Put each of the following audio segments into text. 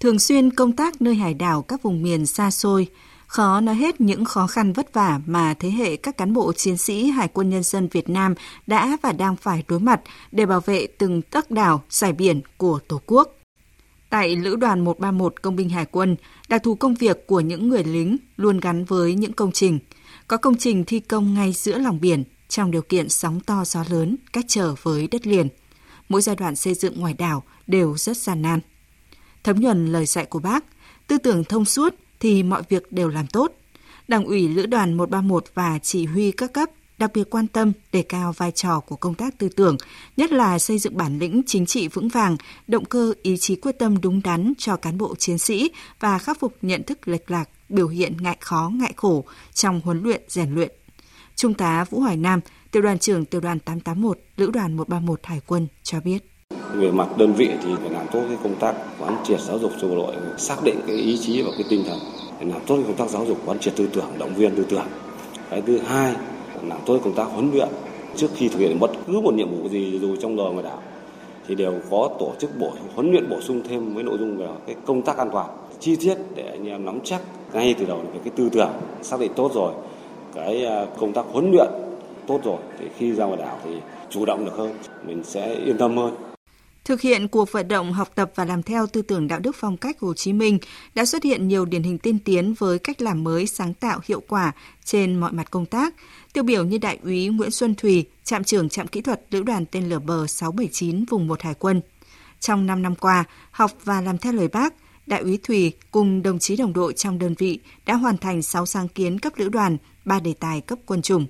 Thường xuyên công tác nơi hải đảo các vùng miền xa xôi, khó nói hết những khó khăn vất vả mà thế hệ các cán bộ chiến sĩ Hải quân Nhân dân Việt Nam đã và đang phải đối mặt để bảo vệ từng tấc đảo, giải biển của Tổ quốc. Tại Lữ đoàn 131 Công binh Hải quân, đặc thù công việc của những người lính luôn gắn với những công trình. Có công trình thi công ngay giữa lòng biển, trong điều kiện sóng to gió lớn, cách trở với đất liền. Mỗi giai đoạn xây dựng ngoài đảo đều rất gian nan. Thấm nhuần lời dạy của bác, tư tưởng thông suốt thì mọi việc đều làm tốt. Đảng ủy Lữ đoàn 131 và chỉ huy các cấp đặc biệt quan tâm đề cao vai trò của công tác tư tưởng, nhất là xây dựng bản lĩnh chính trị vững vàng, động cơ ý chí quyết tâm đúng đắn cho cán bộ chiến sĩ và khắc phục nhận thức lệch lạc, biểu hiện ngại khó ngại khổ trong huấn luyện rèn luyện. Trung tá Vũ Hoài Nam, tiểu đoàn trưởng tiểu đoàn 881, lữ đoàn 131 Hải quân cho biết. Về mặt đơn vị thì phải làm tốt cái công tác quán triệt giáo dục cho bộ đội, xác định cái ý chí và cái tinh thần để làm tốt công tác giáo dục quán triệt tư tưởng, động viên tư tưởng. Cái thứ hai làm tốt công tác huấn luyện trước khi thực hiện bất cứ một nhiệm vụ gì dù trong đời ngoài đảo thì đều có tổ chức bổ huấn luyện bổ sung thêm với nội dung về cái công tác an toàn chi tiết để anh em nắm chắc ngay từ đầu về cái tư tưởng xác định tốt rồi cái à, công tác huấn luyện tốt rồi thì khi ra ngoài đảo thì chủ động được hơn mình sẽ yên tâm hơn Thực hiện cuộc vận động học tập và làm theo tư tưởng đạo đức phong cách Hồ Chí Minh đã xuất hiện nhiều điển hình tiên tiến với cách làm mới sáng tạo hiệu quả trên mọi mặt công tác. Tiêu biểu như Đại úy Nguyễn Xuân Thùy, trạm trưởng trạm kỹ thuật lữ đoàn tên lửa bờ 679 vùng 1 Hải quân. Trong 5 năm qua, học và làm theo lời bác, Đại úy Thùy cùng đồng chí đồng đội trong đơn vị đã hoàn thành 6 sáng kiến cấp lữ đoàn, 3 đề tài cấp quân chủng.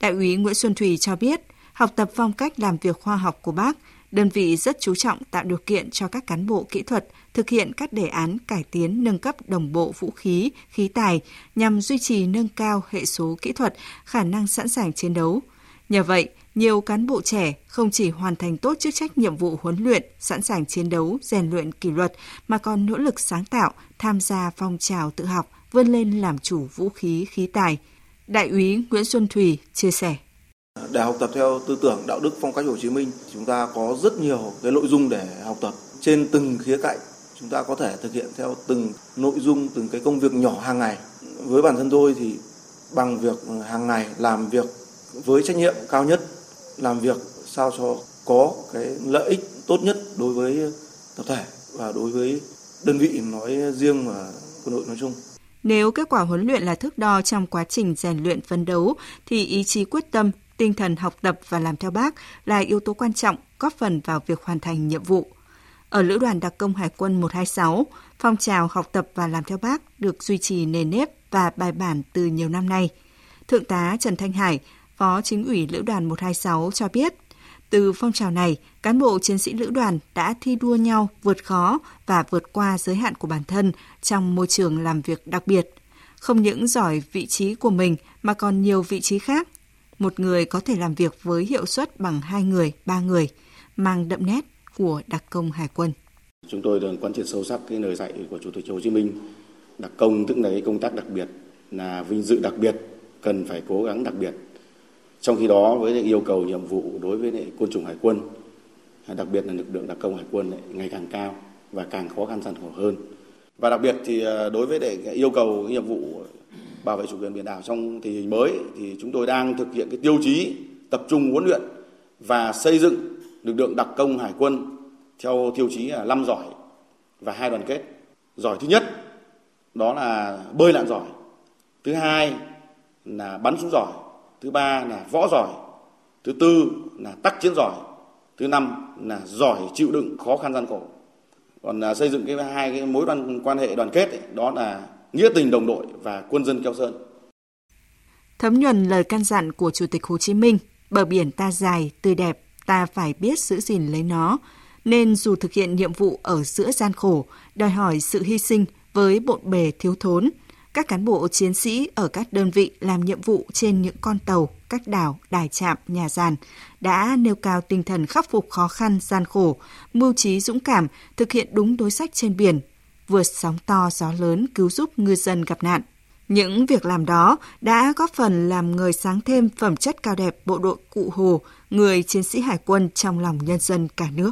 Đại úy Nguyễn Xuân Thùy cho biết, học tập phong cách làm việc khoa học của bác Đơn vị rất chú trọng tạo điều kiện cho các cán bộ kỹ thuật thực hiện các đề án cải tiến nâng cấp đồng bộ vũ khí, khí tài nhằm duy trì nâng cao hệ số kỹ thuật, khả năng sẵn sàng chiến đấu. Nhờ vậy, nhiều cán bộ trẻ không chỉ hoàn thành tốt chức trách nhiệm vụ huấn luyện, sẵn sàng chiến đấu, rèn luyện kỷ luật, mà còn nỗ lực sáng tạo, tham gia phong trào tự học, vươn lên làm chủ vũ khí khí tài. Đại úy Nguyễn Xuân Thùy chia sẻ. Để học tập theo tư tưởng đạo đức phong cách Hồ Chí Minh, chúng ta có rất nhiều cái nội dung để học tập trên từng khía cạnh. Chúng ta có thể thực hiện theo từng nội dung, từng cái công việc nhỏ hàng ngày. Với bản thân tôi thì bằng việc hàng ngày làm việc với trách nhiệm cao nhất, làm việc sao cho có cái lợi ích tốt nhất đối với tập thể và đối với đơn vị nói riêng và quân đội nói chung. Nếu kết quả huấn luyện là thước đo trong quá trình rèn luyện phấn đấu thì ý chí quyết tâm, tinh thần học tập và làm theo bác là yếu tố quan trọng góp phần vào việc hoàn thành nhiệm vụ. Ở Lữ đoàn Đặc công Hải quân 126, phong trào học tập và làm theo bác được duy trì nền nếp và bài bản từ nhiều năm nay. Thượng tá Trần Thanh Hải, Phó Chính ủy Lữ đoàn 126 cho biết, từ phong trào này, cán bộ chiến sĩ lữ đoàn đã thi đua nhau vượt khó và vượt qua giới hạn của bản thân trong môi trường làm việc đặc biệt. Không những giỏi vị trí của mình mà còn nhiều vị trí khác một người có thể làm việc với hiệu suất bằng hai người, ba người, mang đậm nét của đặc công hải quân. Chúng tôi đang quán triệt sâu sắc cái lời dạy của Chủ tịch Hồ Chí Minh. Đặc công tức là cái công tác đặc biệt, là vinh dự đặc biệt, cần phải cố gắng đặc biệt. Trong khi đó với yêu cầu nhiệm vụ đối với quân chủng hải quân, đặc biệt là lực lượng đặc công hải quân ngày càng cao và càng khó khăn gian khổ hơn. Và đặc biệt thì à, đối với yêu cầu nhiệm vụ bảo vệ chủ quyền biển đảo trong tình hình mới thì chúng tôi đang thực hiện cái tiêu chí tập trung huấn luyện và xây dựng lực lượng đặc công hải quân theo tiêu chí là năm giỏi và hai đoàn kết. Giỏi thứ nhất đó là bơi lặn giỏi. Thứ hai là bắn súng giỏi. Thứ ba là võ giỏi. Thứ tư là tác chiến giỏi. Thứ năm là giỏi chịu đựng khó khăn gian khổ. Còn à, xây dựng cái hai cái mối đoàn quan hệ đoàn kết ấy, đó là nghĩa tình đồng đội và quân dân Keo Sơn. Thấm nhuần lời căn dặn của Chủ tịch Hồ Chí Minh, bờ biển ta dài, tươi đẹp, ta phải biết giữ gìn lấy nó, nên dù thực hiện nhiệm vụ ở giữa gian khổ, đòi hỏi sự hy sinh với bộn bề thiếu thốn, các cán bộ chiến sĩ ở các đơn vị làm nhiệm vụ trên những con tàu, các đảo, đài trạm, nhà giàn đã nêu cao tinh thần khắc phục khó khăn, gian khổ, mưu trí dũng cảm, thực hiện đúng đối sách trên biển, vượt sóng to gió lớn cứu giúp ngư dân gặp nạn. Những việc làm đó đã góp phần làm người sáng thêm phẩm chất cao đẹp bộ đội cụ Hồ, người chiến sĩ hải quân trong lòng nhân dân cả nước.